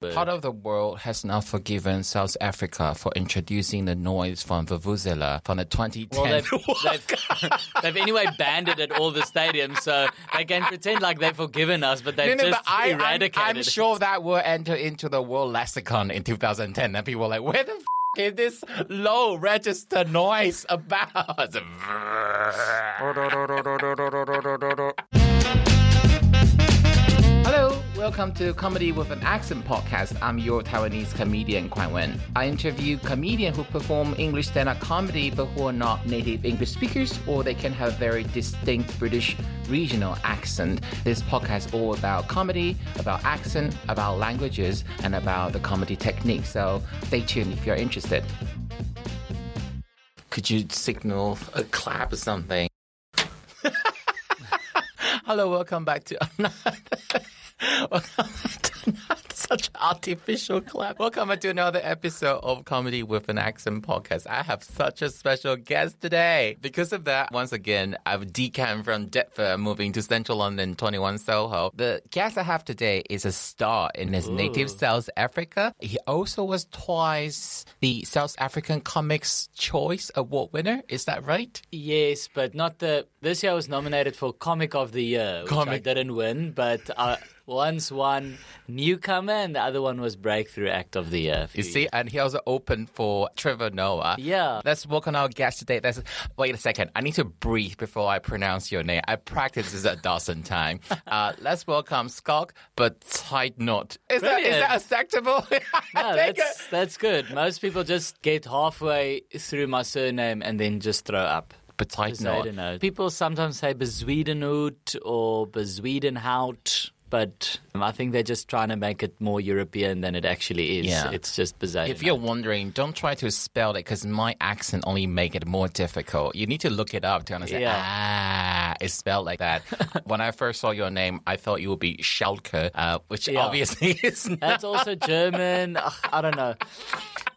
Part of the world has now forgiven South Africa for introducing the noise from Vuvuzela from the 2010 Well, they've, they've, they've anyway banned it at all the stadiums, so they can pretend like they've forgiven us, but they've No, no, just but I, I'm, eradicated I'm it. sure that will enter into the world lexicon in 2010, and people are like, "Where the f- is this low register noise about?" Welcome to Comedy with an Accent podcast. I'm your Taiwanese comedian Kuan-wen. I interview comedians who perform English stand-up comedy but who are not native English speakers or they can have very distinct British regional accent. This podcast is all about comedy, about accent, about languages, and about the comedy technique. So stay tuned if you're interested. Could you signal a clap or something? Hello, welcome back to another. welcome back to another such artificial clap. Welcome to another episode of Comedy with an Accent podcast. I have such a special guest today. Because of that, once again, I've decamped from Deptford, moving to Central London, 21 Soho. The guest I have today is a star in his native South Africa. He also was twice the South African Comics Choice Award winner. Is that right? Yes, but not the. This year I was nominated for Comic of the Year, which I Comic- didn't win, but I once won Newcomer, and the other one was Breakthrough Act of the Year. You see, and he also opened for Trevor Noah. Yeah. Let's welcome our guest today. Let's, wait a second. I need to breathe before I pronounce your name. I practiced this a dozen times. Uh, let's welcome Schalk, but tight knot. Is that, is that acceptable? No, that's, that's good. Most people just get halfway through my surname and then just throw up. But tight knot. People sometimes say Bezwedenhout or Bezwedenhout, but I think they're just trying to make it more European than it actually is. Yeah. It's just bizarre. If you're wondering, don't try to spell it because my accent only make it more difficult. You need to look it up to understand. Yeah. Ah, it's spelled like that. when I first saw your name, I thought you would be Schalke, uh, which Yeah. obviously is not. That's also German. I don't know.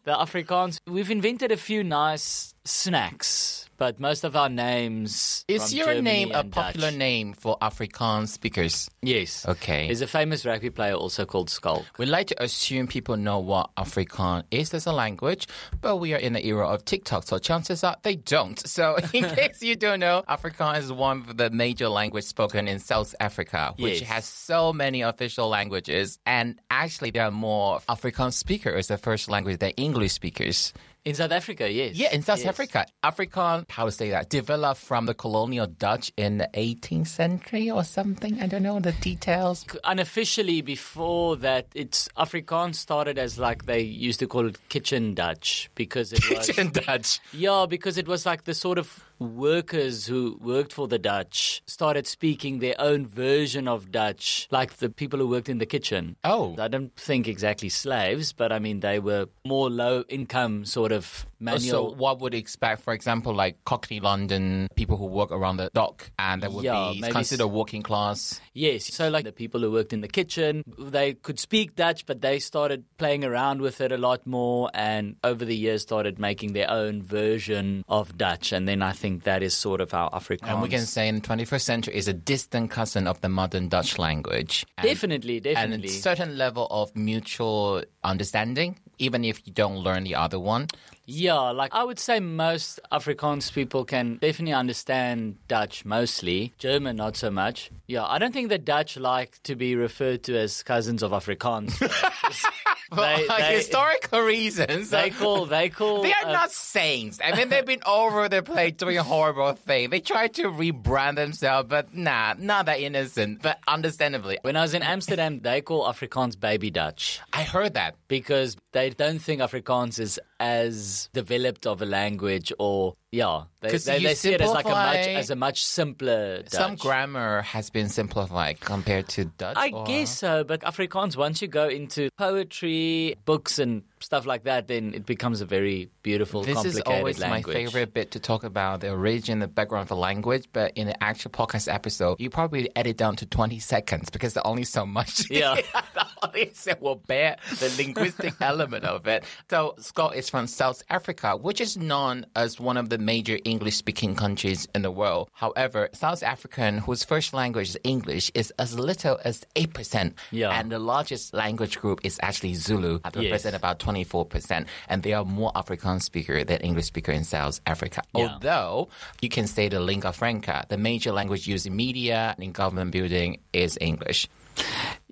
The Afrikaans. We've invented a few nice snacks, but most of our names. Is your Germany name a popular Dutch. name for Afrikaans speakers? Yes. Okay. There's a famous rugby player also called Schalk. We like to assume people know what Afrikaans is as a language, but we are in the era of TikTok, so chances are they don't. So, in case you don't know, Afrikaans is one of the major languages spoken in South Africa, which Yes. has so many official languages. And actually, there are more Afrikaans speakers as the first language than English speakers. In South Africa, yes. Yeah, in South Yes. Africa, Afrikaans, how to say that, developed from the colonial Dutch in the 18th century or something. I don't know the details. unofficially before that it's afrikaans started as like they used to call it kitchen dutch because it was in Dutch. yeah because it was like the sort of workers who worked for the dutch started speaking their own version of dutch like the people who worked in the kitchen Oh. i don't think exactly slaves but i mean they were more low income sort of oh, manual So, what would expect, for example, like Cockney London, people who work around the dock, and they would Yeah, be considered working class? Yes. So, like the people who worked in the kitchen, they could speak Dutch, but they started playing around with it a lot more and over the years started making their own version of Dutch. And then I think that is sort of how Afrikaans. And we can say in the 21st century is a distant cousin of the modern Dutch language. And, Definitely, And definitely. a certain level of mutual understanding, even if you don't learn the other one. Yeah, like I would say most Afrikaans people can definitely understand Dutch mostly. German, not so much. Yeah, I don't think the Dutch like to be referred to as cousins of Afrikaans. They- they- historical reasons. they call, they call. They are uh, not saints. I mean, they've been over the place doing a horrible things. They try to rebrand themselves, but nah, not that innocent. But understandably, When I was in Amsterdam, they call Afrikaans baby Dutch I heard that. because they don't think Afrikaans is as developed of a language or yeah, they, they, they see it as like a much as a much simpler Dutch. Some grammar has been simplified compared to Dutch. I or- guess so, but Afrikaans once you go into poetry, books and stuff like that, then it becomes a very beautiful, This is always language. my favorite bit to talk about the origin, the background of the language. But in the actual podcast episode, you probably edit down to 20 seconds because there's only so much. Yeah. least it will bear the linguistic element of it. So Schalk is from South Africa, which is known as one of the major English-speaking countries in the world. However, South African, whose first language is English, is as little as 8%. Yeah. And the largest language group is actually Zulu, that represent about 24%. And there are more Afrikaans speaker than English speaker in South Africa. Yeah. Although you can say the lingua franca, the major language used in media and in government building is English.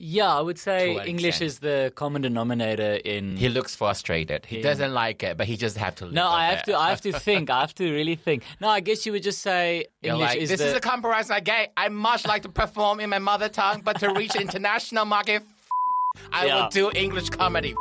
Yeah, I would say English extent. is the common denominator in. He looks frustrated. He doesn't like it, but he just have to. No, I have to. I have to think. I have to really think. No, I guess you would just say You're English like, is this the. is a compromise I get. I much like to perform in my mother tongue, but to reach international market, I Yeah. will do English comedy.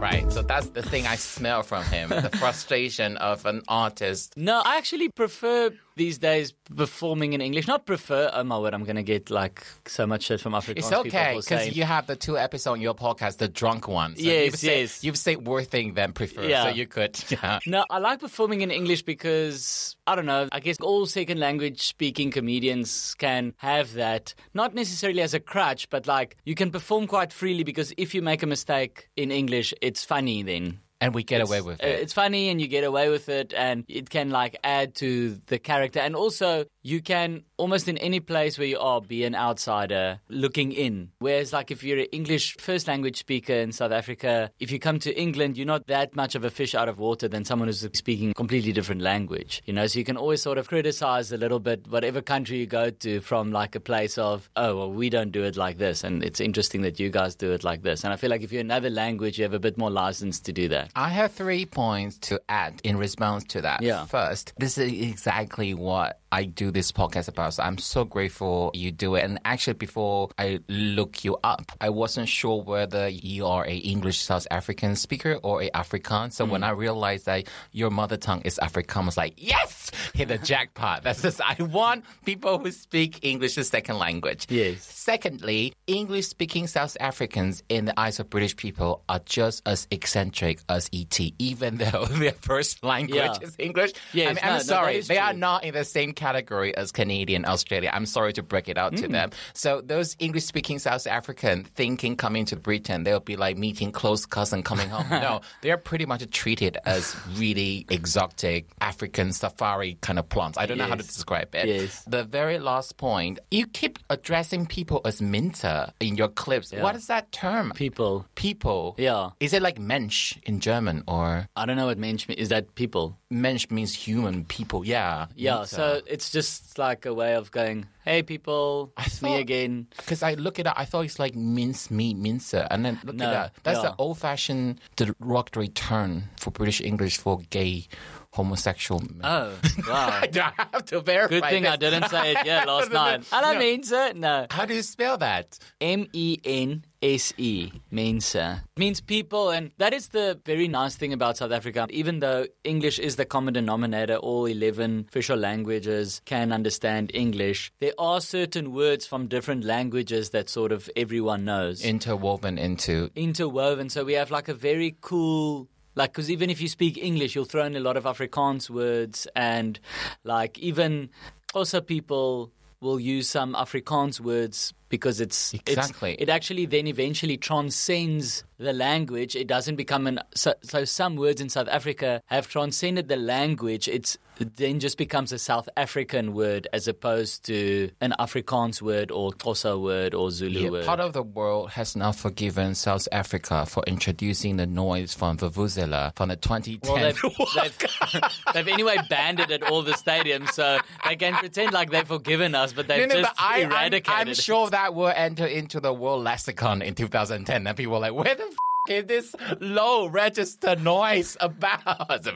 Right, so that's the thing I smell from him the frustration of an artist. no, I actually prefer these days performing in English. Not prefer. Oh my word, I'm gonna get like so much shit from Afrikaans It's okay because you have the two episodes on your podcast, the drunk one. So Yes, you've said, yes. You've said worse thing than prefer, Yeah. so you could. Yeah. No, I like performing in English because I don't know. I guess all second language speaking comedians can have that, not necessarily as a crutch, but like you can perform quite freely because if you make a mistake in English, it's funny then. And we get away with Uh, it. It's funny and you get away with it, and it can like add to the character. And also, you can almost in any place where you are be an outsider looking in. Whereas, like if you're an English first language speaker in South Africa, if you come to England, you're not that much of a fish out of water than someone who's speaking a completely different language. You know, so you can always sort of criticize a little bit whatever country you go to from like a place of, oh, well, we don't do it like this, and it's interesting that you guys do it like this. And I feel like if you're another language, you have a bit more license to do that. I have three points to add in response to that. Yeah. First, this is exactly what I do this podcast about. So I'm so grateful you do it. And actually, before I look you up, I wasn't sure whether you are a English South African speaker or a Afrikaans. So Mm. when I realized that your mother tongue is Afrikaans, I was like, yes, hit the jackpot. That's just I want people who speak English as second language. Yes. Secondly, English speaking South Africans in the eyes of British people are just as eccentric as ET, even though their first language Yeah. is English. Yes, I mean, no, no, I'm sorry, is they are not in the same category as Canadian, Australia. I'm sorry to break it out Mm. to them. So those English speaking South African thinking coming to Britain, they'll be like meeting close cousin coming home. no, they're pretty much treated as really exotic African safari kind of plants. I don't know how to describe it. Yes. The very last point, you keep addressing people as Minter in your clips. What is that term? People. People. Yeah. Is it like Mensch in German or I don't know what mensch means. Is that people? Mensch means human people? Yeah. Yeah, so it's just like a way of going, hey, people, I it's me again. Because I look it up, I thought it's like mince meat, mincer, and then look No, at that. That's yeah. the old-fashioned derogatory term for British English for gay, homosexual. men. Oh, wow. I don't have to verify. Good thing I didn't say it yet last night. I don't No. mean it. No. How do you spell that? M E N S E mense uh, means people, and that is the very nice thing about South Africa. Even though English is the common denominator, all 11 official languages can understand English, there are certain words from different languages that sort of everyone knows. Interwoven into interwoven. So we have like a very cool. Like, because even if you speak English, you'll throw in a lot of Afrikaans words, and like even also people will use some Afrikaans words because it's it's- it actually then eventually transcends the language. It doesn't become an so, so some words in South Africa have transcended the language. It's it then just becomes a South African word as opposed to an Afrikaans word or Xhosa word or Zulu Yeah, word. part of the world has now forgiven South Africa for introducing the noise from Vuvuzela from the 2010 Well, they've, they've, they've anyway banned it at all the stadiums, so they can pretend like they've forgiven us, but they've No, no, just but I, I'm, eradicated I'm it. sure that will enter into the world lexicon in 2010. And people are like, where the f- is this low register noise about?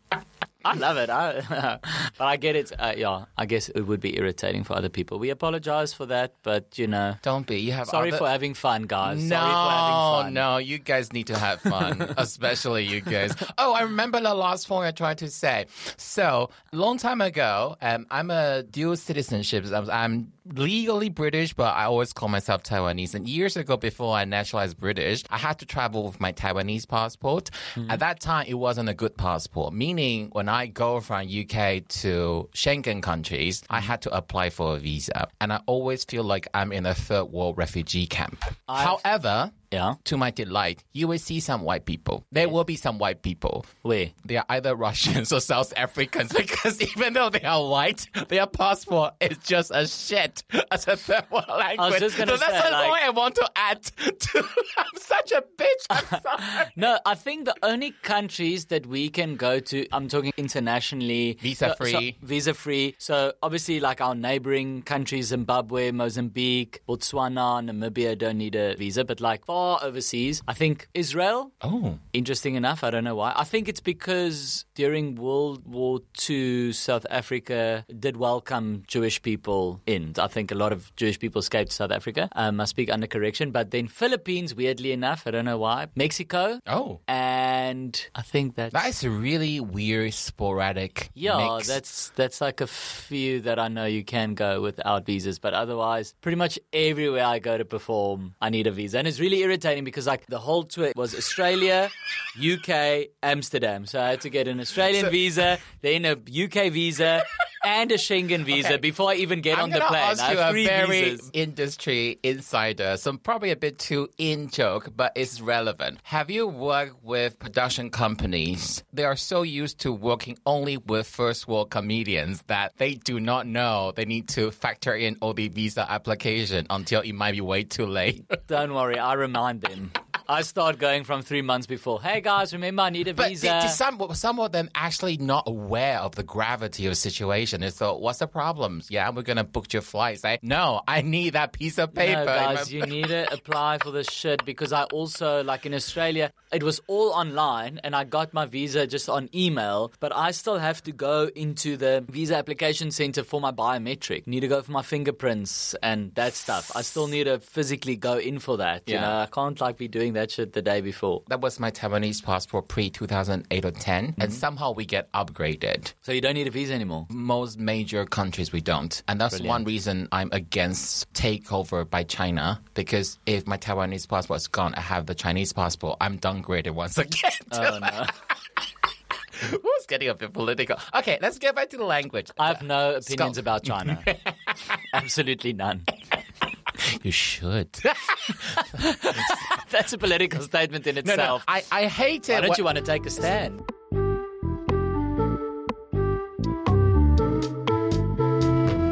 I love it. I, but I get it. Uh, yeah, I guess it would be irritating for other people. We apologize for that, but you know, Don't be. You have sorry other- for having fun, guys. No, sorry for having fun. Oh no, you guys need to have fun, especially you guys. Oh, I remember the last point I tried to say. So, long time ago, um, I'm a dual citizenship. I'm, I'm legally British, but I always call myself Taiwanese. And years ago, before I nationalized British, I had to travel with my Taiwanese passport. Mm-hmm. At that time, it wasn't a good passport, meaning when I go from UK to Schengen countries, I mm-hmm. had to apply for a visa. And I always feel like I'm in a third world refugee camp. However, Yeah. to my delight, you will see some white people. There will be some white people. Where? They are either Russians or South Africans because even though they are white, their passport is just a shit as a third world language. just gonna so that's say, the like- I want to add to. I'm such a bitch. I'm sorry. No, I think the only countries that we can go to, I'm talking internationally, Visa so- so- free. visa free. So obviously, like our neighboring countries, Zimbabwe, Mozambique, Botswana, Namibia don't need a visa, but like far overseas, I think Israel. Oh. Interesting enough, I don't know why. I think it's because during World War II, South Africa did welcome Jewish people in. I think a lot of Jewish people escaped South Africa. Um, I speak under correction, but then Philippines, weirdly enough, I don't know why. Mexico, Oh. and I think that's That is a really weird, sporadic yeah, mix. that's that's like a few that I know you can go without visas, but otherwise, pretty much everywhere I go to perform, I need a visa, and it's really irritating because like the whole tour was Australia, UK, Amsterdam, so I had to get an Australian visa, then a UK visa, and a Schengen visa Okay. before I even get I'm on the plane. ask I you have a very visas. industry insider, some probably a bit too in joke, but it's relevant. Have you worked with production companies? They are so used to working only with first world comedians that they do not know they need to factor in all the visa application until it might be way too late. Don't worry, I remind them. I start going from three months before. Hey guys, remember I need a But visa. did, did some some of them actually not aware of the gravity of the situation? They thought, "What's the problem? Yeah, we're gonna book your flight." Say, "No, I need that piece of paper." No, guys, you need to apply for this shit because I also, like in Australia, it was all online and I got my visa just on email, but I still have to go into the visa application center for my biometric. Need to go for my fingerprints and that stuff. I still need to physically go in for that. You Yeah. know, I can't like be doing that shit the day before. That was my Taiwanese passport pre 2008 or 10, and mm-hmm. somehow we get upgraded. So you don't need a visa anymore. Most major countries we don't, and that's one reason I'm against takeover by China. Because if my Taiwanese passport is gone, I have the Chinese passport. I'm downgraded once again. Oh no. Who's getting a bit political? Okay, let's get back to the language. I have no opinions Schalk. about China. Absolutely none. You should. That's a political statement in itself. no, no, itself. I, I hate it. Why don't you want to take a stand?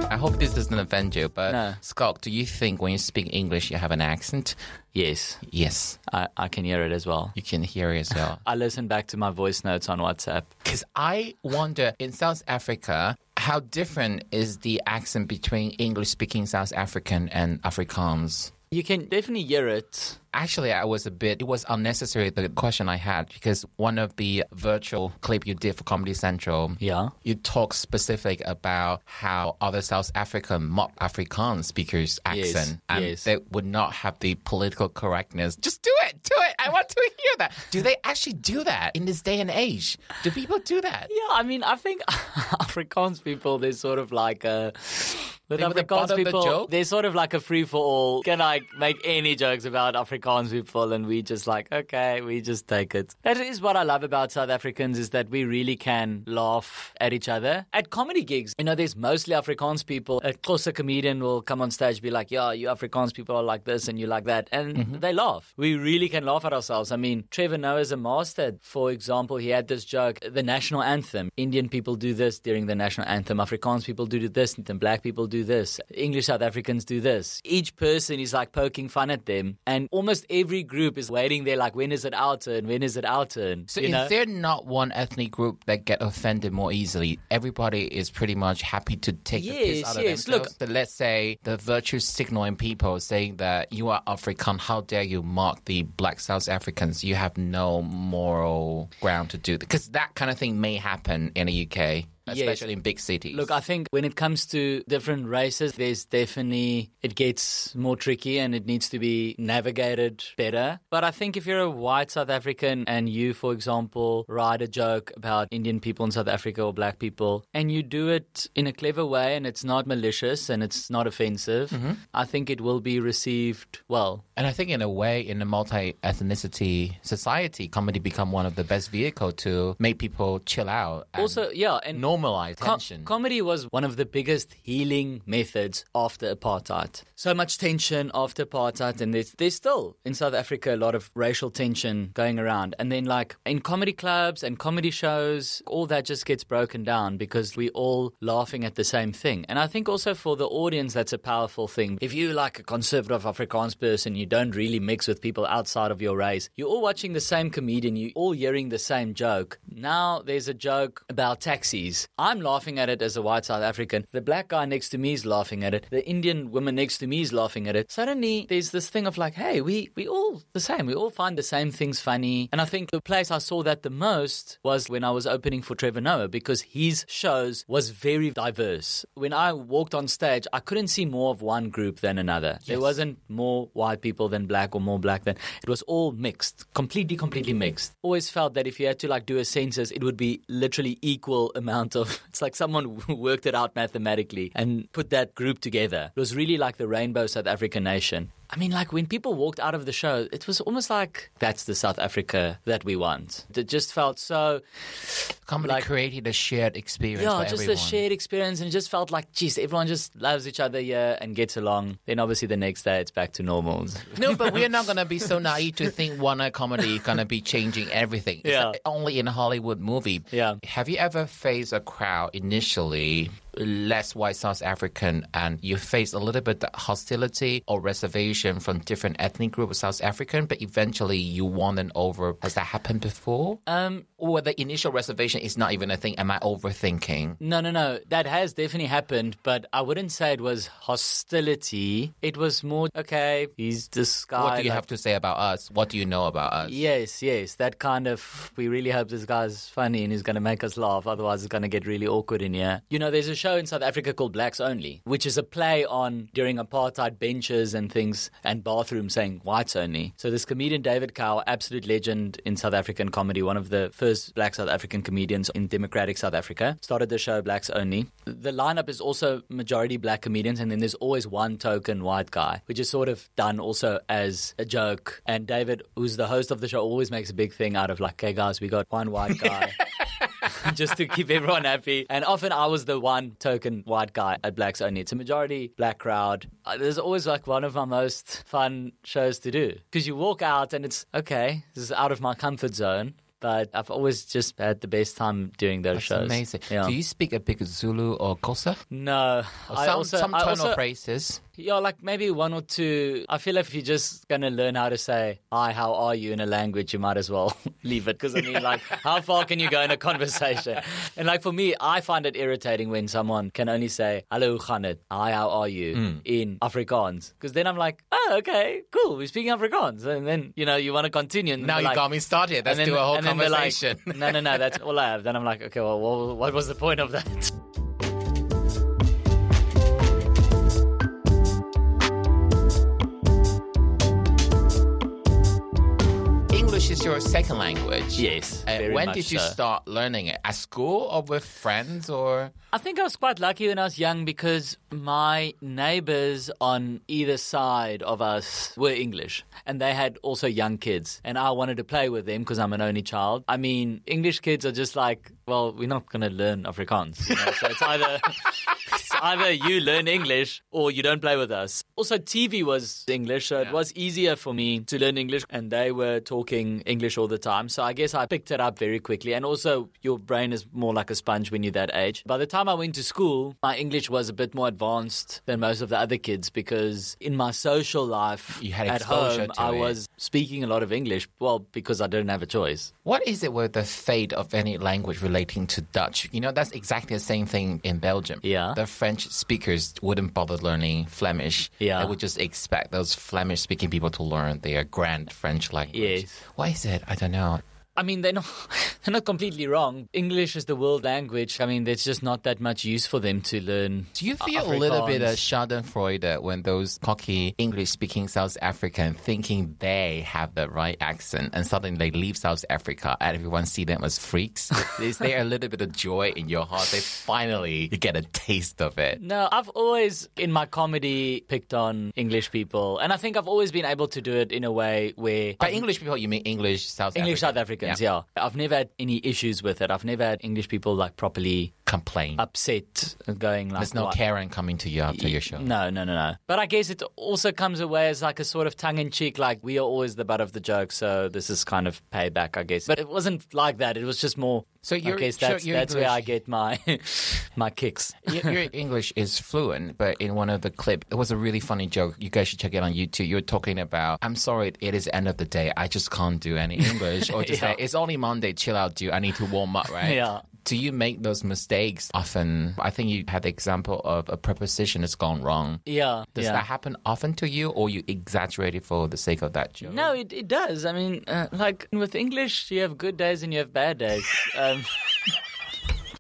I hope this doesn't offend you, but No. Schalk, do you think when you speak English you have an accent? Yes, Yes, I, I can hear it as well. you can hear it as well. I listen back to my voice notes on WhatsApp. Because I wonder in South Africa, how different is the accent between English speaking South African and Afrikaans? You can definitely hear it. Actually, I was a bit, it was unnecessary, the question I had, because one of the virtual clip you did for Comedy Central, Yeah. you talk specific about how other South African mock Afrikaans speakers Yes, accent and yes. they would not have the political correctness. Just do it, do it. I want to hear that. Do they actually do that in this day and age? Do people do that? Yeah, I mean, I think Afrikaans people, they're sort of like a. With They the Afrikaans the people, joke? they're sort of like a free for all. Can I make any jokes about Afrikaans people? And we just like, okay, we just take it. That is what I love about South Africans is that we really can laugh at each other. At comedy gigs, you know, there's mostly Afrikaans people. A Xhosa comedian will come on stage, be like, yeah, you Afrikaans people are like this and you like that. And Mm-hmm. they laugh. We really can laugh at ourselves. I mean, Trevor Noah is a master. For example, he had this joke, the national anthem. Indian people do this during the national anthem. Afrikaans people do this, and then black people do this. English South Africans do this. Each person is like poking fun at them. And almost every group is waiting there like, when is it our turn? When is it our turn? So you is know? there not one ethnic group that get offended more easily? Everybody is pretty much happy to take the piss Yes, out of yes. themselves. So let's say the virtue signaling people saying that you are African, how dare you mock the black South Africans? You have no moral ground to do because that kind of thing may happen in the UK. Especially in big cities. Look, I think when it comes to different races, there's definitely, it gets more tricky and it needs to be navigated better. But I think if you're a white South African and you, for example, write a joke about Indian people in South Africa or black people, and you do it in a clever way and it's not malicious and it's not offensive, mm-hmm. I think it will be received well. And I think in a way, in a multi-ethnicity society, comedy become one of the best vehicle to make people chill out. and Also, yeah, and normalize tension. comedy was one of the biggest healing methods after apartheid. So much tension after apartheid, and there's, there's still in South Africa a lot of racial tension going around. And then, like in comedy clubs and comedy shows, all that just gets broken down because we all laughing at the same thing. And I think also for the audience, that's a powerful thing. If you like a conservative Afrikaans person, you don't really mix with people outside of your race. You're all watching the same comedian. you're all hearing the same joke. Now there's a joke about taxis. I'm laughing at it as a white South African. The black guy next to me is laughing at it. The Indian woman next to me is laughing at it. Suddenly there's this thing of like, hey, we we all the same. We all find the same things funny. And I think the place I saw that the most was when I was opening for Trevor Noah because his shows was very diverse. When I walked on stage, I couldn't see more of one group than another. There wasn't more white people than black or more black than it was all mixed, completely, completely mixed. Always felt that if you had to like do a census, it would be literally equal amount of. It's like someone worked it out mathematically and put that group together. It was really like the rainbow South African nation. I mean, like when people walked out of the show, it was almost like that's the South Africa that we want. It just felt so comedy like- created a shared experience yeah, just everyone. a shared experience, and it just felt like, geez, everyone just loves each other here and gets along. Then obviously the next day it's back to normal. No, but we're not gonna be so naive to think one comedy is gonna be changing everything. It's Yeah. only in a Hollywood movie. Yeah. Have you ever faced a crowd initially less white South African and you face a little bit of hostility or reservation from different ethnic groups of South African, but eventually you won them over? Has that happened before? Um, Or the initial reservation is not even a thing? Am I overthinking? no, no, no. That has definitely happened, but I wouldn't say it was hostility. It was more, okay, he's this guy. What do you like- have to say about us? What do you know about us? Yes, yes. That kind of, we really hope this guy's funny and he's going to make us laugh. Otherwise, it's going to get really awkward in here. You know, there's a show in South Africa called Blacks Only, which is a play on during apartheid benches and things and bathrooms saying whites only. So this comedian, David Kau, absolute legend in South African comedy, one of the first black South African comedians in democratic South Africa, started the show Blacks Only. The lineup is also majority black comedians, and then there's always one token white guy, which is sort of done also as a joke. And David, who's the host of the show, always makes a big thing out of like, hey guys, we got one white guy. just to keep everyone happy. And often I was the one token white guy at Blacks Only. It's a majority black crowd. Uh, There's always like one of my most fun shows to do because you walk out and it's okay, this is out of my comfort zone. But I've always just had the best time doing those That's shows. amazing. Yeah. Do you speak a bit of Zulu or Xhosa? No, Or I some also, some I tonal also, phrases. Yeah, like maybe one or two. I feel like if you're just gonna learn how to say "Hi, how are you" in a language, you might as well leave it. Because I mean, like, how far can you go in a conversation? And like for me, I find it irritating when someone can only say hello, hoe "Hi, how are you?" Hmm. in Afrikaans. Because then I'm like, oh, okay, cool, we're speaking Afrikaans, and then you know you want to continue. And Now you like, got me started. Let's then, do a whole and like, conversation. no, no, no, that's all I have. Then I'm like, okay, well what was the point of that? Your second language. Yes, Uh, when did you so. start learning it? At school or with friends or? I think I was quite lucky when I was young because my neighbors on either side of us were English and they had also young kids. And I wanted to play with them because I'm an only child. I mean, English kids are just like, well, we're not going to learn Afrikaans. You know? so it's either, it's either you learn English or you don't play with us. Also, TV was English, so it was easier for me to learn English and they were talking English all the time. So I guess I picked it up very quickly. And also, your brain is more like a sponge when you're that age. By the time I went to school, my English was a bit more advanced than most of the other kids because in my social life You had at home, I it. was speaking a lot of English. Well, because I didn't have a choice. What is it with the fate of any language relating to Dutch? You know, that's exactly the same thing in Belgium. Yeah. The French speakers wouldn't bother learning Flemish. Yeah. They would just expect those Flemish speaking people to learn their grand French language. Yes. Why is it? I don't know. I mean, they're not they're not completely wrong. English is the world language. I mean, there's just not that much use for them to learn. Do you feel a little bit of Schadenfreude when those cocky English-speaking South African thinking they have the right accent, and suddenly they leave South Africa, and everyone see them as freaks? Is there a little bit of joy in your heart? They finally get a taste of it. No, I've always in my comedy picked on English people, and I think I've always been able to do it in a way where By English people, you mean English South English African? South Africans, yeah. I've never had any issues with it. I've never had English people like properly Complain. upset and going like There's no "What?" Karen coming to you after your show. No, no, no, no. But I guess it also comes away as like a sort of tongue in cheek, like we are always the butt of the joke, so this is kind of payback, I guess. But it wasn't like that. It was just more. So I you're- guess so that's, that's where I get my my kicks. your, your English is fluent, but in one of the clip, it was a really funny joke. You guys should check it on YouTube. You're talking about, I'm sorry, it is end of the day. I just can't do any English. Or just Yeah. say, it's only Monday, chill out, dude. I need to warm up, right? Yeah. Do you make those mistakes often? I think you had the example of a preposition has gone wrong. Yeah. Does yeah. that happen often to you, or you exaggerate it for the sake of that joke? No, it, it does. I mean, uh, like with English, you have good days and you have bad days. Um,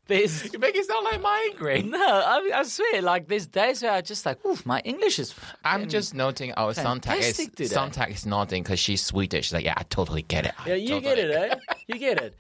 there's You make it sound like migraine. no, I, I swear, like there's days where I just like, oof, my English is. I'm just noting our Sontag is, today. Sontag is nodding because she's Swedish. She's like, yeah, I totally get it. I Yeah, you totally get it, eh? You get it.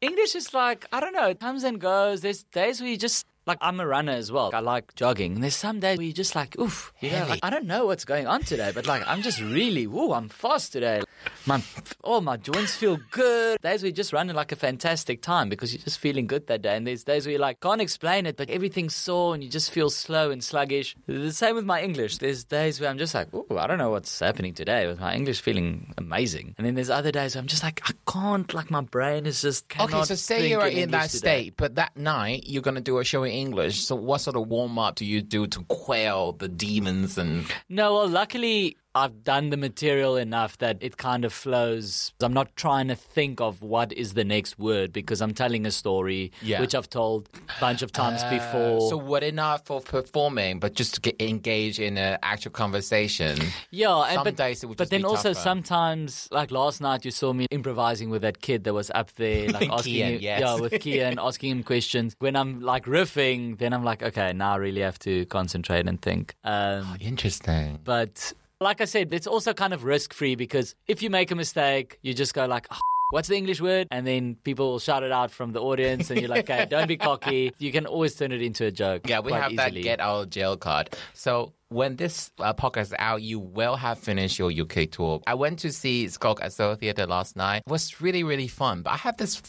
English is like I don't know, it comes and goes. There's days where you just like I'm a runner as well. I like jogging. And there's some days where you're just like, oof, you know, like, I don't know what's going on today, but like I'm just really, woo, I'm fast today. My oh my joints feel good. Days where you're just running like a fantastic time because you're just feeling good that day. And there's days where you like can't explain it, but everything's sore and you just feel slow and sluggish. The same with my English. There's days where I'm just like, ooh, I don't know what's happening today with my English feeling amazing. And then there's other days where I'm just like, I can't, like my brain is just Okay, so say you are in English that today. state, but that night you're going to do a show English. So, what sort of warm up do you do to quell the demons? And No, well, luckily I've done the material enough that it kind of flows. I'm not trying to think of what is the next word because I'm telling a story, Yeah. which I've told a bunch of times Uh, before. so, what enough for performing, but just to get engaged in an actual conversation? yeah, and but, it but then also tougher. sometimes, like last night, you saw me improvising with that kid that was up there, like asking Kian, him, yes. yeah, with Kian, asking him questions. When I'm like riffing, then I'm like, okay, now I really have to concentrate and think. Um, Interesting. But like I said, it's also kind of risk free because if you make a mistake, you just go like, "Oh, What's the English word? And then people will shout it out from the audience, and you're like, okay, don't be cocky. You can always turn it into a joke. Yeah, we have easily. that get out of jail card. So when this uh, podcast is out, you will have finished your UK tour. I went to see at Soho Theatre last night. It was really, really fun. But I have this,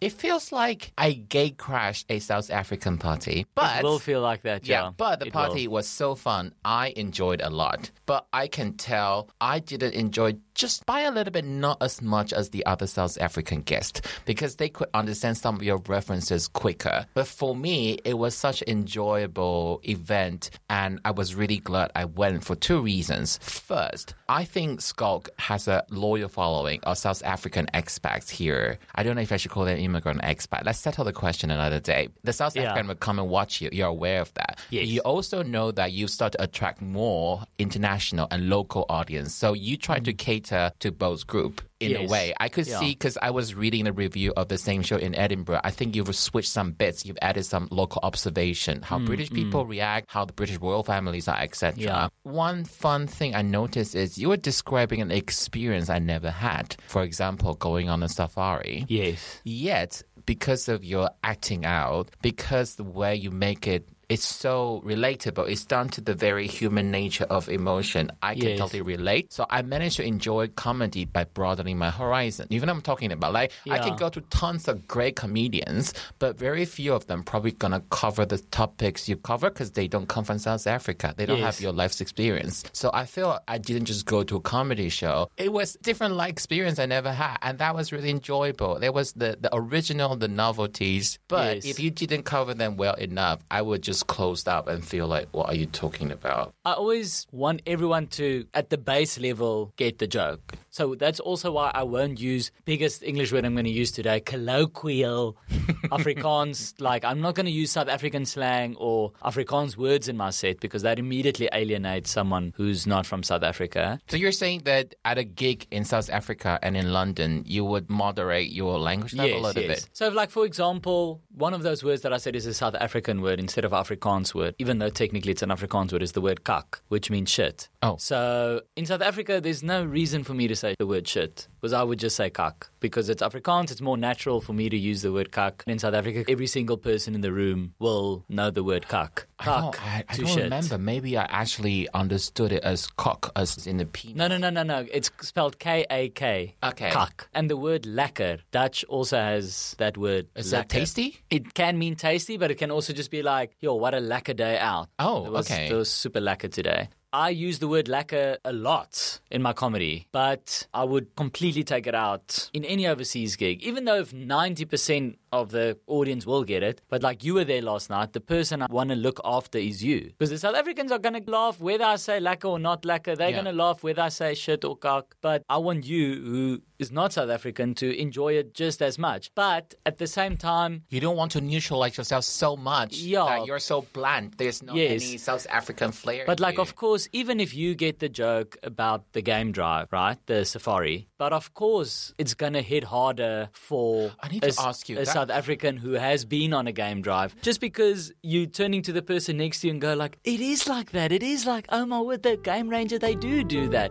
it feels like I gate crashed a South African party. But It will feel like that, yeah. yeah, but the It party will. was so fun. I enjoyed a lot. But I can tell I didn't enjoy just by a little bit, not as much as the other South African guests because they could understand some of your references quicker. But for me, it was such an enjoyable event and I was really glad I went for two reasons. First, I think Schalk has a loyal following of South African expats here. I don't know if I should call them immigrant expat. Let's settle the question another day. The South Yeah. African will come and watch you. You're aware of that. Yes. You also know that you start to attract more international and local audience. So you try to mm. cater to both group in a way. I could Yeah. see because I was reading the review of the same show in Edinburgh. I think you've switched some bits. You've added some local observation, how mm, British mm. people react, how the British royal families are, etc. Yeah. One fun thing I noticed is you were describing an experience I never had. For example, going on a safari. Yes. Yet, because of your acting out, because the way you make it, it's so relatable. It's down to the very human nature of emotion. I can Yes. totally relate. So I managed to enjoy comedy by broadening my horizon. Even I'm talking about like I can go to tons of great comedians, but very few of them probably gonna cover the topics you cover because they don't come from South Africa. They don't Yes. have your life's experience. So I feel I didn't just go to a comedy show. It was different like experience I never had, and that was really enjoyable. There was the the original, the novelties, but Yes. if you didn't cover them well enough, I would just just closed up and feel like, what are you talking about? I always want everyone to, at the base level, get the joke. So that's also why I won't use biggest English word I'm going to use today, colloquial Afrikaans. like I'm not going to use South African slang or Afrikaans words in my set because that immediately alienates someone who's not from South Africa. So you're saying that at a gig in South Africa and in London, you would moderate your language level a little bit. So, like for example, one of those words that I said is a South African word instead of Afrikaans word, even though technically it's an Afrikaans word, is the word kak, which means shit. Oh. So in South Africa, there's no reason for me to say the word shit because I would just say kak because it's Afrikaans. It's more natural for me to use the word kak. In South Africa, every single person in the room will know the word kak. I don't, I, I don't remember. Maybe I actually understood it as cock, as in the penis. No, no, no, no, no. It's spelled K A K. Okay. Kak. And the word lekker, Dutch also has that word. Is that tasty? It can mean tasty, but it can also just be like, yo, what a lekker day out. Oh, was, okay. It was super lekker today. I use the word lekker a lot in my comedy, but I would completely take it out in any overseas gig, even though if 90% of the audience will get it. But like you were there last night, the person I want to look after is you. Because the South Africans are going to laugh whether I say lekker or not lekker. They're Yeah. going to laugh whether I say shit or cock. But I want you, who is not South African, to enjoy it just as much. But at the same time, You don't want to neutralize yourself so much Yeah. that you're so bland. There's not Yes. any South African flair. But like, you. of course, even if you get the joke about the game drive, right, the Safari, but of course, it's gonna hit harder for I need a, to ask you a that- South African who has been on a game drive, just because you turning to the person next to you and go like, it is like that, it is like, oh my word, the Game Ranger, they do do that.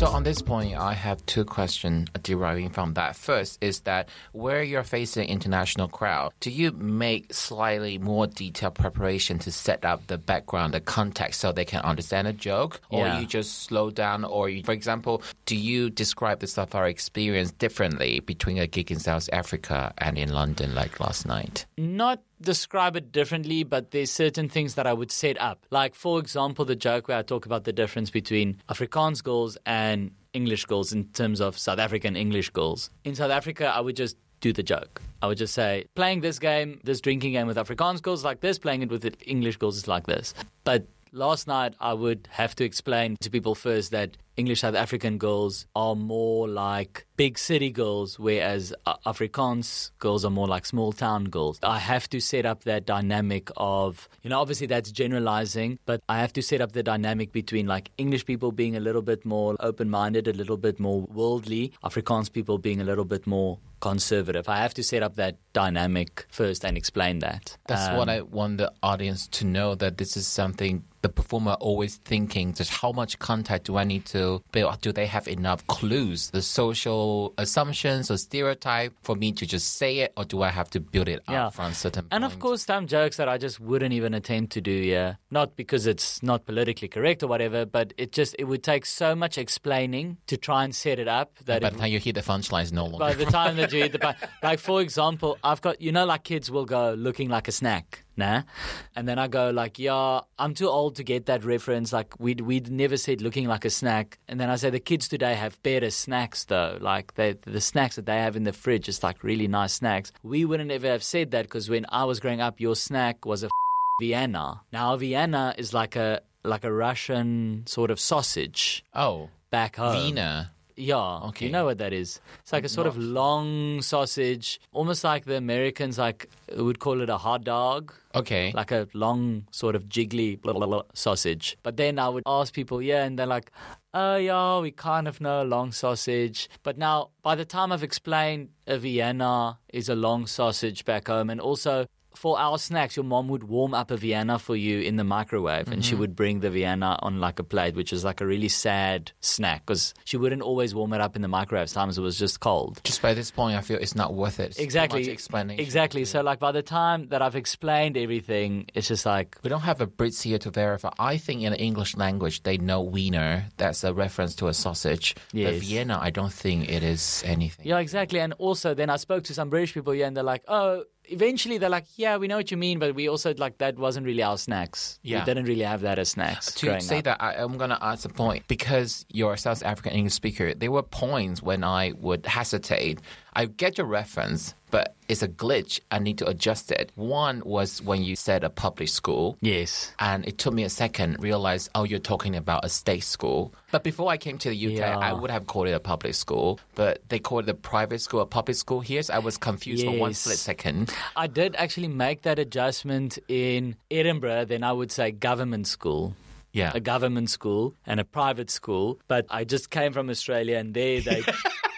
So on this point, I have two questions deriving from that. First is that where you're facing international crowd, do you make slightly more detailed preparation to set up the background, the context, so they can understand a joke, or Yeah. you just slow down, or you, for example, do you describe the safari experience differently between a gig in South Africa and in London, like last night? not describe it differently, but there's certain things that I would set up. Like, for example, the joke where I talk about the difference between Afrikaans goals and English goals in terms of South African English goals. In South Africa, I would just do the joke. I would just say, playing this game, this drinking game with Afrikaans goals like this, playing it with English goals is like this. But last night, I would have to explain to people first that English South African girls are more like big city girls, whereas uh, Afrikaans goals are more like small town girls. I have to set up that dynamic of, you know, obviously that's generalizing, but I have to set up the dynamic between like English people being a little bit more open minded, a little bit more worldly, Afrikaans people being a little bit more conservative. I have to set up that dynamic first and explain that. That's Um, what I want the audience to know that this is something the performer always thinking just how much contact do I need to build? Do they have enough clues, the social assumptions or stereotype for me to just say it or do I have to build it Yeah. up from certain And of course, some jokes that I just wouldn't even attempt to do yeah Not because it's not politically correct or whatever, but it just it would take so much explaining to try and set it up that by the time you hit the punchline it's no longer by the time that you hit the like for example, I've got you know like kids will go looking like a snack. Nah, and then I go like, yeah, I'm too old to get that reference. Like we'd we'd never said looking like a snack. And then I say the kids today have better snacks though. Like they the snacks that they have in the fridge is like really nice snacks. We wouldn't ever have said that because when I was growing up, your snack was a Vienna. Now Vienna is like a like a Russian sort of sausage Oh, back home. Wiener. Yeah. Okay. You know what that is? It's like a sort of long sausage, almost like the Americans like would call it a hot dog. Okay. Like a long sort of jiggly blah, blah, blah, sausage. But then I would ask people, yeah, and they're like, oh, yeah, we kind of know a long sausage. But now, by the time I've explained a Vienna is a long sausage back home, and also for our snacks, your mom would warm up a Vienna for you in the microwave, and she mm-hmm. would bring the Vienna on like a plate, which is like a really sad snack because she wouldn't always warm it up in the microwave. Sometimes it was just cold. just by this point I feel it's not worth it. It's Exactly. much explanation. Exactly. So, like, by the time that I've explained everything, it's just like, We don't have a Brits here to verify. I think in the English language they know wiener. That's a reference to a sausage. But Vienna, I don't think it is anything. yeah, exactly. And also, then I spoke to some British people, yeah, and they're like, oh, eventually they're like, yeah, we know what you mean, but we also like that wasn't really our snacks. Yeah. We didn't really have that as snacks. to say up. that, I, I'm going to ask a point because you're a South African English speaker. There were points when I would hesitate. I get your reference, but it's a glitch. I need to adjust it. One was when you said a public school. Yes. And it took me a second realize, oh, you're talking about a state school. But before I came to the UK, Yeah. I would have called it a public school, but they called it a private school, a public school here. So I was confused for one split second. I did actually make that adjustment in Edinburgh, then I would say government school. Yeah. A government school and a private school. But I just came from Australia and there they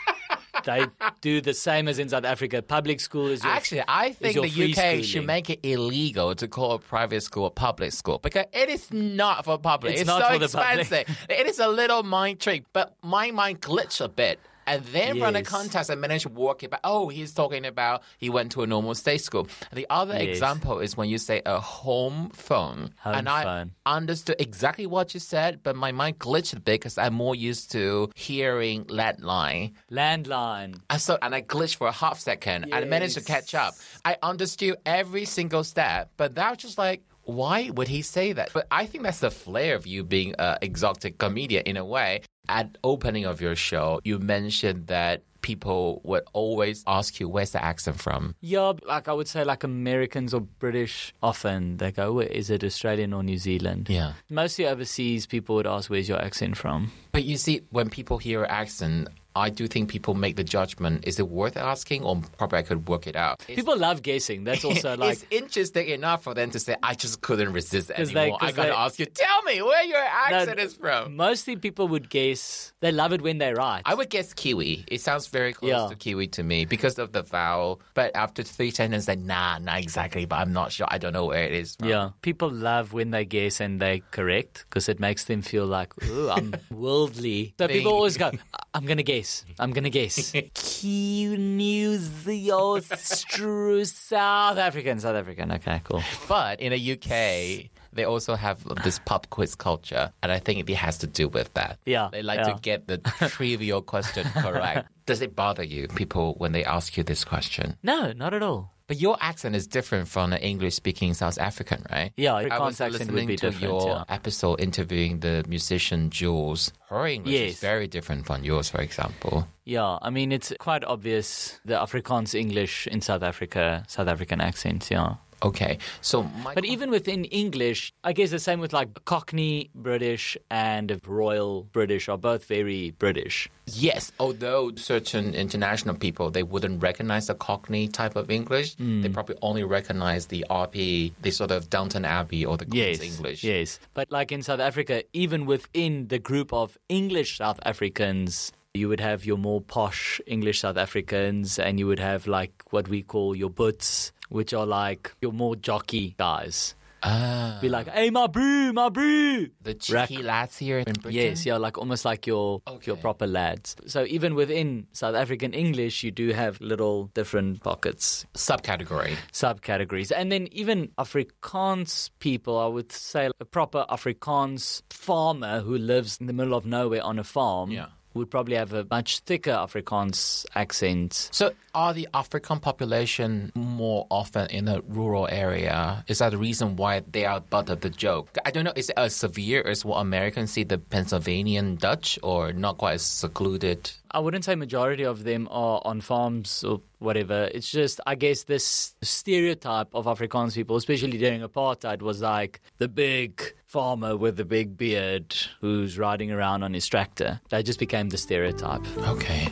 they do the same as in South Africa. Public school is your, Actually, I think the UK should make it illegal to call a private school a public school because it is not for public. It's It's, not so for the public. expensive. it is a little mind trick, but my mind glitched a bit. And then from the Yes. context, I managed to work it back. Oh, he's talking about he went to a normal state school. The other Yes. example is when you say a home phone. Home and I phone. understood exactly what you said, but my mind glitched a bit because I'm more used to hearing landline. landline. I saw, and I glitched for a half second and I managed to catch up. I understood every single step, but that was just like, why would he say that? But I think that's the flair of you being an exotic comedian in a way. At opening of your show, you mentioned that people would always ask you, where's the accent from? Yeah, like I would say, like Americans or British, often they go, "Is it Australian or New Zealand?" Yeah. Mostly overseas, people would ask, "Where's your accent from?" But you see, when people hear accent, I do think people make the judgment, is it worth asking or probably I could work it out? It's- People love guessing. That's also like it's interesting enough for them to say, I just couldn't resist anymore. they- I gotta they- ask you, tell me where your accent is from. mostly people would guess. They love it when they write. I would guess Kiwi. It sounds very close Yeah. to Kiwi to me because of the vowel. But after three sentences, like, nah, not exactly, but I'm not sure. I don't know where it is from. yeah, people love when they guess and they correct because it makes them feel like, ooh, I'm worldly. So people always go, I'm to guess. I'm to guess. Q News, the Austro South African. South African. Okay, cool. But in the UK, they also have this pub quiz culture, and I think it has to do with that. Yeah, They like yeah. to get the trivial question correct. Does it bother you, people, when they ask you this question? No, not at all. But your accent is different from an English speaking South African, right? Yeah, I was accent would listening be to your yeah. episode interviewing the musician Jules. Her English is very different from yours, for example. Yeah, I mean, it's quite obvious the Afrikaans English in South Africa, South African accent, yeah. Okay, so my But even within English, I guess the same with like Cockney British and Royal British are both very British. yes, although certain international people they wouldn't recognize the Cockney type of English, Hmm. they probably only recognize the RP, the sort of Downton Abbey or the Queen's English. Yes. But like in South Africa, even within the group of English South Africans, you would have your more posh English South Africans and you would have like what we call your butts, which are like your more jockey guys. Ah, Be like, hey, my brew, my brew. the Rack- cheeky lads here in Britain. Yes, yeah, like almost like your your proper lads. So even within South African English, you do have little different pockets, subcategory. subcategories, and then even Afrikaans people. I would say a proper Afrikaans farmer who lives in the middle of nowhere on a farm. Yeah. Would probably have a much thicker Afrikaans accent. So, are the African population more often in a rural area? Is that the reason why they are butt of the joke? I don't know. Is it as severe as what Americans see the Pennsylvanian Dutch, or not quite as secluded? I wouldn't say majority of them are on farms or whatever. It's just, I guess, this stereotype of Afrikaans people, especially during apartheid, was like the big farmer with the big beard who's riding around on his tractor. That just became the stereotype. Okay.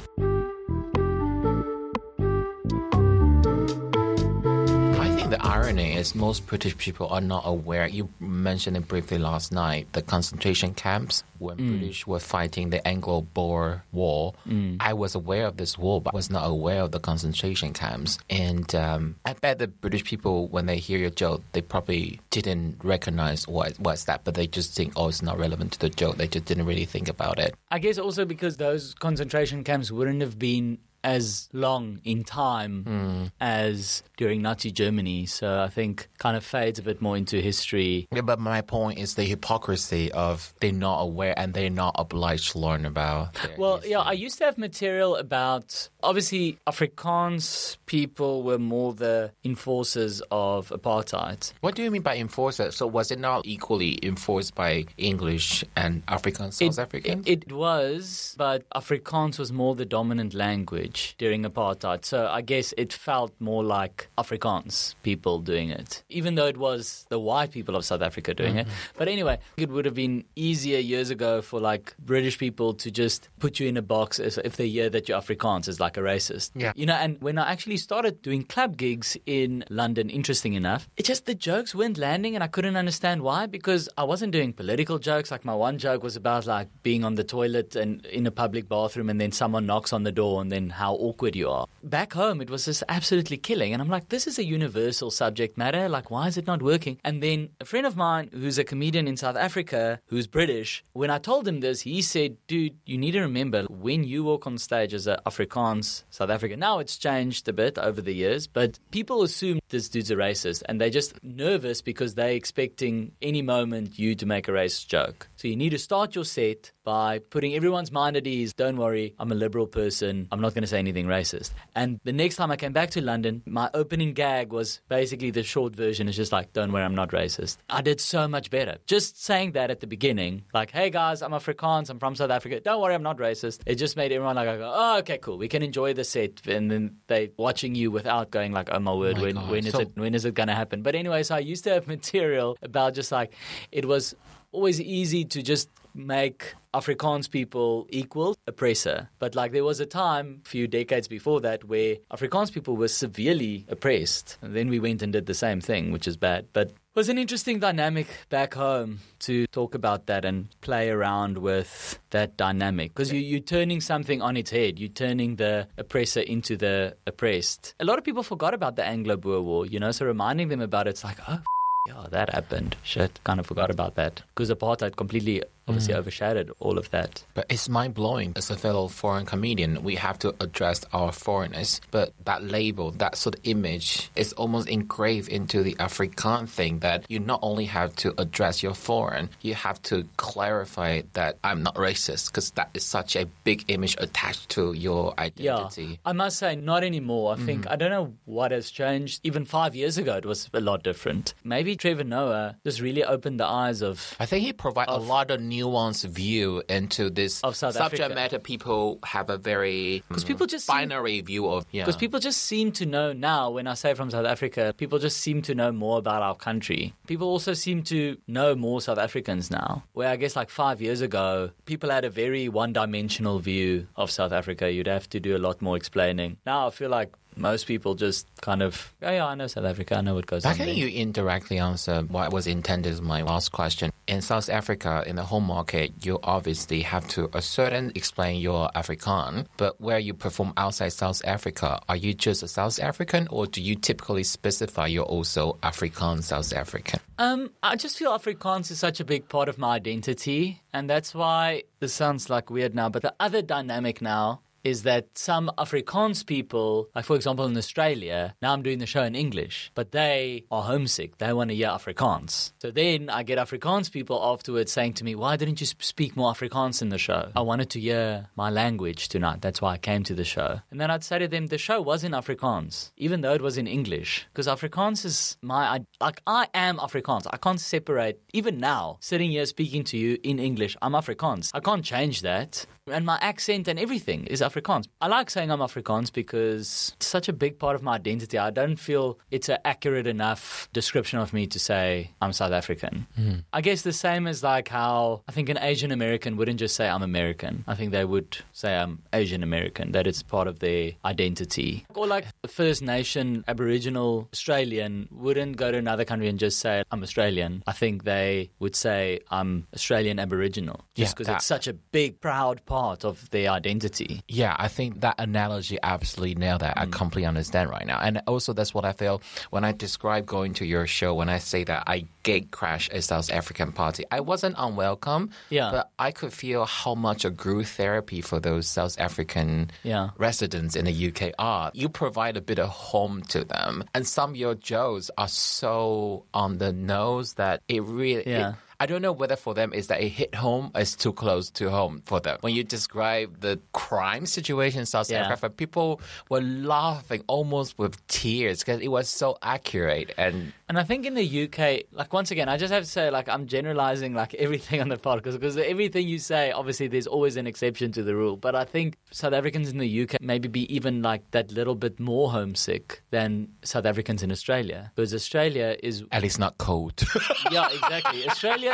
Irony is most British people are not aware. You mentioned it briefly last night. The concentration camps when British were fighting the Anglo-Boer War. I was aware of this war, but I was not aware of the concentration camps. And um, I bet the British people, when they hear your joke, they probably didn't recognize what what's that, but they just think, oh, it's not relevant to the joke. They just didn't really think about it. I guess also because those concentration camps wouldn't have been as long in time Hmm. as during Nazi Germany. So I think kind of fades a bit more into history. Yeah, but my point is the hypocrisy of they're not aware and they're not obliged to learn about. Well, history. yeah, I used to have material about obviously Afrikaans people were more the enforcers of apartheid. What do you mean by enforcer? So was it not equally enforced by English and African South Africans? It, it was, but Afrikaans was more the dominant language during apartheid. So I guess it felt more like Afrikaans people doing it, even though it was the white people of South Africa doing it. Mm-hmm. But anyway, it would have been easier years ago for like British people to just put you in a box if they hear that you're Afrikaans as like a racist. Yeah. You know, and when I actually started doing club gigs in London, interesting enough, it just the jokes weren't landing and I couldn't understand why because I wasn't doing political jokes. Like my one joke was about like being on the toilet and in a public bathroom and then someone knocks on the door and then how awkward you are. Back home, it was just absolutely killing. And I'm like, this is a universal subject matter. Like, why is it not working? And then a friend of mine who's a comedian in South Africa who's British, when I told him this, he said, dude, you need to remember when you walk on stage as an Afrikaans South African. Now it's changed a bit over the years, but people assume this dude's a racist and they're just nervous because they're expecting any moment you to make a racist joke. So you need to start your set by putting everyone's mind at ease. Don't worry, I'm a liberal person. I'm not going to say anything racist. And the next time I came back to London, my opening gag was basically the short version is just like, don't worry, I'm not racist. I did so much better. Just saying that at the beginning, like, hey guys, I'm Afrikaans, I'm from South Africa. Don't worry, I'm not racist. It just made everyone like, go, oh, okay, cool. We can enjoy the set. And then they watching you without going like, oh my word, my when, when is So- it when is it going to happen? But anyway, so I used to have material about just like it was always easy to just make Afrikaans people equal oppressor. But like there was a time, a few decades before that, where Afrikaans people were severely oppressed. And then we went and did the same thing, which is bad. But it was an interesting dynamic back home to talk about that and play around with that dynamic because you, you're turning something on its head. You're turning the oppressor into the oppressed. A lot of people forgot about the Anglo-Boer War, you know, so reminding them about it's like, oh, yeah, that happened. Shit, kind of forgot about that because apartheid completely, obviously, mm. overshadowed all of that. But it's mind blowing. As a fellow foreign comedian, we have to address our foreigners. But that label, that sort of image, is almost engraved into the Afrikaan thing that you not only have to address your foreign, you have to clarify that I'm not racist because that is such a big image attached to your Yeah, identity. I must say, not anymore. I think mm-hmm. I don't know what has changed. Even five years ago, it was a lot different. Maybe Trevor Noah just really opened the eyes of I think he provided a lot of nuanced view into this Of South subject Africa. matter. People have a very mm. because people just seem- binary view of yeah. Because people just seem to know now, when I say from South Africa, people just seem to know more about our country. People also seem to know more South Africans now. Where I guess like five years ago, people had a very one dimensional view of South Africa. You'd have to do a lot more explaining. Now I feel like most people just kind of, oh yeah, I know South Africa, I know what goes I on. think there. you indirectly answer what was intended as my last question. In South Africa, in the home market, you obviously have to a certain explain you're Afrikaan, but where you perform outside South Africa, are you just a South African or do you typically specify you're also Afrikaan South African? Um, I just feel Afrikaans is such a big part of my identity, and that's why this sounds like weird now. But the other dynamic now is that some Afrikaans people, like for example in Australia, now I'm doing the show in English, but they are homesick. They want to hear Afrikaans. So then I get Afrikaans people afterwards saying to me, "Why didn't you speak more Afrikaans in the show? I wanted to hear my language tonight. That's why I came to the show." And then I'd say to them, "The show was in Afrikaans, even though it was in English, because Afrikaans is my I- like I am Afrikaans. I can't separate. Even now, sitting here speaking to you in English, I'm Afrikaans. I can't change that." And my accent and everything is Afrikaans. I like saying I'm Afrikaans because it's such a big part of my identity. I don't feel it's an accurate enough description of me to say I'm South African. Hmm. I guess the same as like how I think an Asian American wouldn't just say I'm American. I think they would say I'm Asian American, that it's part of their identity. Or like a First Nation Aboriginal Australian wouldn't go to another country and just say I'm Australian. I think they would say I'm Australian Aboriginal just because that- it's such a big, proud part part of their identity. Yeah, I think that analogy absolutely nailed that. I Mm. completely understand right now. And also, that's what I feel when I describe going to your show, when I say that I gate crash a South African party. I wasn't unwelcome, Yeah. but I could feel how much a group therapy for those South African Yeah. residents in the UK are. You provide a bit of home to them. And some of your jokes are so on the nose that it really. Yeah. it- I don't know whether for them is that it hit home or it's too close to home for them. When you describe the crime situation in South Yeah. Africa, people were laughing almost with tears because it was so accurate and And I think in the UK, like once again, I just have to say, like I'm generalizing like everything on the podcast because everything you say, obviously, there's always an exception to the rule. But I think South Africans in the UK maybe be even like that little bit more homesick than South Africans in Australia because Australia is at least not cold. yeah, exactly. Australia,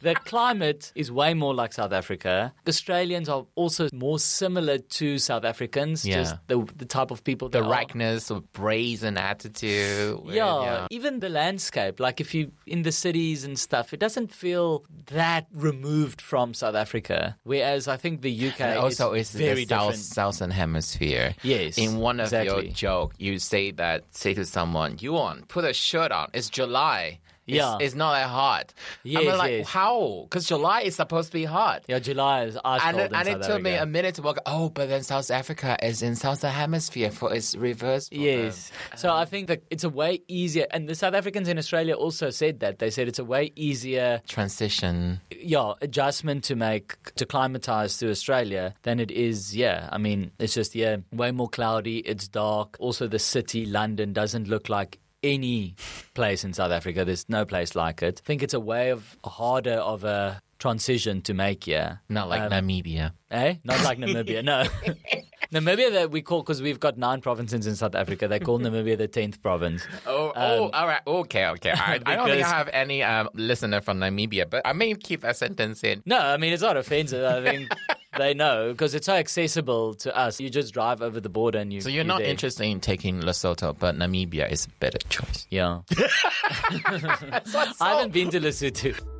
the climate is way more like South Africa. Australians are also more similar to South Africans, Yeah. just the the type of people. the rankness of brazen attitude. where- Yeah, even the landscape. Like if you in the cities and stuff, it doesn't feel that removed from South Africa. Whereas I think the UK And also, is it's very the south, different. southern hemisphere. Yes, In one of your exactly. joke, you say that say to someone, "You want put a shirt on? It's July. It's, Yeah. it's not that hot." Yes, I'm like, yes. how? Because July is supposed to be hot. Yeah, July is ice And, cold it- and it took me a minute to work. Oh, but then South Africa is in southern hemisphere for its reverse. Yes. So I um, think that it's a way easier, and the South Africans in Australia also said that. They said it's a way easier, transition. yeah, adjustment to make to climatize to Australia than it is. Yeah, I mean, it's just yeah, way more cloudy. It's dark. Also, the city London doesn't look like any place in South Africa. There's no place like it. I think it's a way of harder of a transition to make. Yeah, Not like Um, Namibia. Eh? Not like Namibia, no. Namibia that we call because we've got nine provinces in South Africa. They call Namibia the tenth province. Oh, oh, all right. Okay, okay. I, I don't think I have any um, listener from Namibia, but I may keep that sentence in. No, I mean it's not offensive. I think they know because it's so accessible to us. You just drive over the border and you. So you're not there. interested in taking Lesotho, but Namibia is a better choice. Yeah, I haven't been to Lesotho.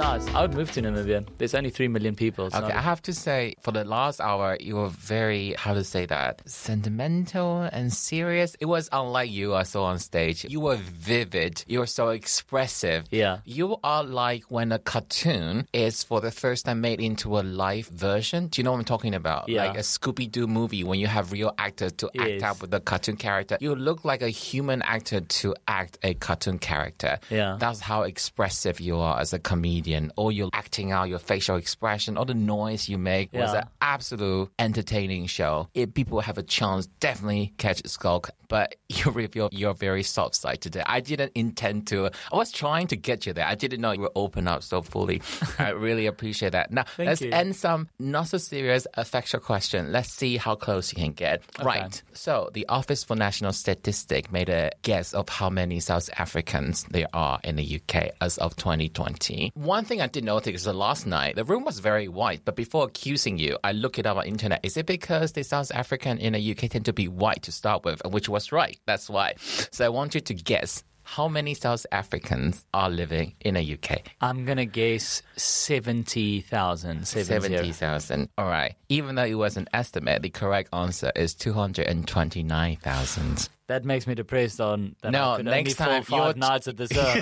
Nice. I would move to Namibia. There's only three million people. It's Okay, not- I have to say, for the last hour, you were very, how to say that, sentimental and serious. It was unlike you I saw on stage. You were vivid. You were so expressive. Yeah. You are like when a cartoon is for the first time made into a live version. Do you know what I'm talking about? Yeah. Like a Scooby Doo movie when you have real actors to act Yes. out with the cartoon character. You look like a human actor to act a cartoon character. Yeah. That's how expressive you are as a comedian. All your acting out, your facial expression, all the noise you make was an absolute entertaining show. If people have a chance, definitely catch Schalk. But you reveal your very soft side today. I didn't intend to. I was trying to get you there. I didn't know you would open up so fully. I really appreciate that. Now let's you. end some not so serious affectionate question. Let's see how close you can get. Right. So the Office for National Statistics made a guess of how many South Africans there are in the UK as of 2020. One thing I did notice is last night the room was very white, but before accusing you, I looked it up on internet. Is it because the South African in the UK tend to be white to start with, which was right? That's why. So I want you to guess how many South Africans are living in the UK. I'm gonna guess seventy thousand. 70,000. All right. Even though it was an estimate, the correct answer is 229,000. That makes me depressed on that No, next time fall you're five t- nights at the show.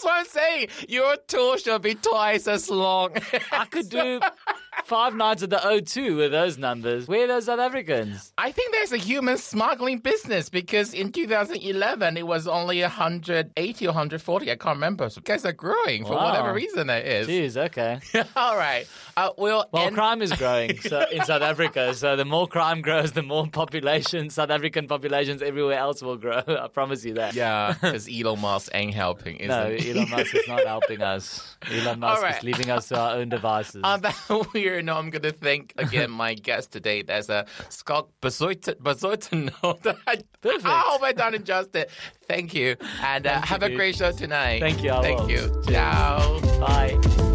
That's what I'm saying. Your tour should be twice as long. I could do five nights at the O2 with those numbers. Where are those South Africans? I think there's a human smuggling business because in 2011 it was only 180 or 140. I can't remember. So guys are growing for Wow. whatever reason it is. Jeez, okay. All right. Uh, we'll Well, end- crime is growing so, in South Africa. So the more crime grows, the more population, South African populations everywhere else will grow. I promise you that. Yeah, because Elon Musk ain't helping, isn't No? Elon Musk is not helping us. Elon Musk right. is leaving us to our own devices. On that weird note, I'm going to thank again my guest today. There's a Schalk Bezuidenhout. I, hope I done it justice. Thank you. And uh, Thank you, have a dude. great show tonight. Thank you, I Thank will. you. Cheers. Ciao. Bye.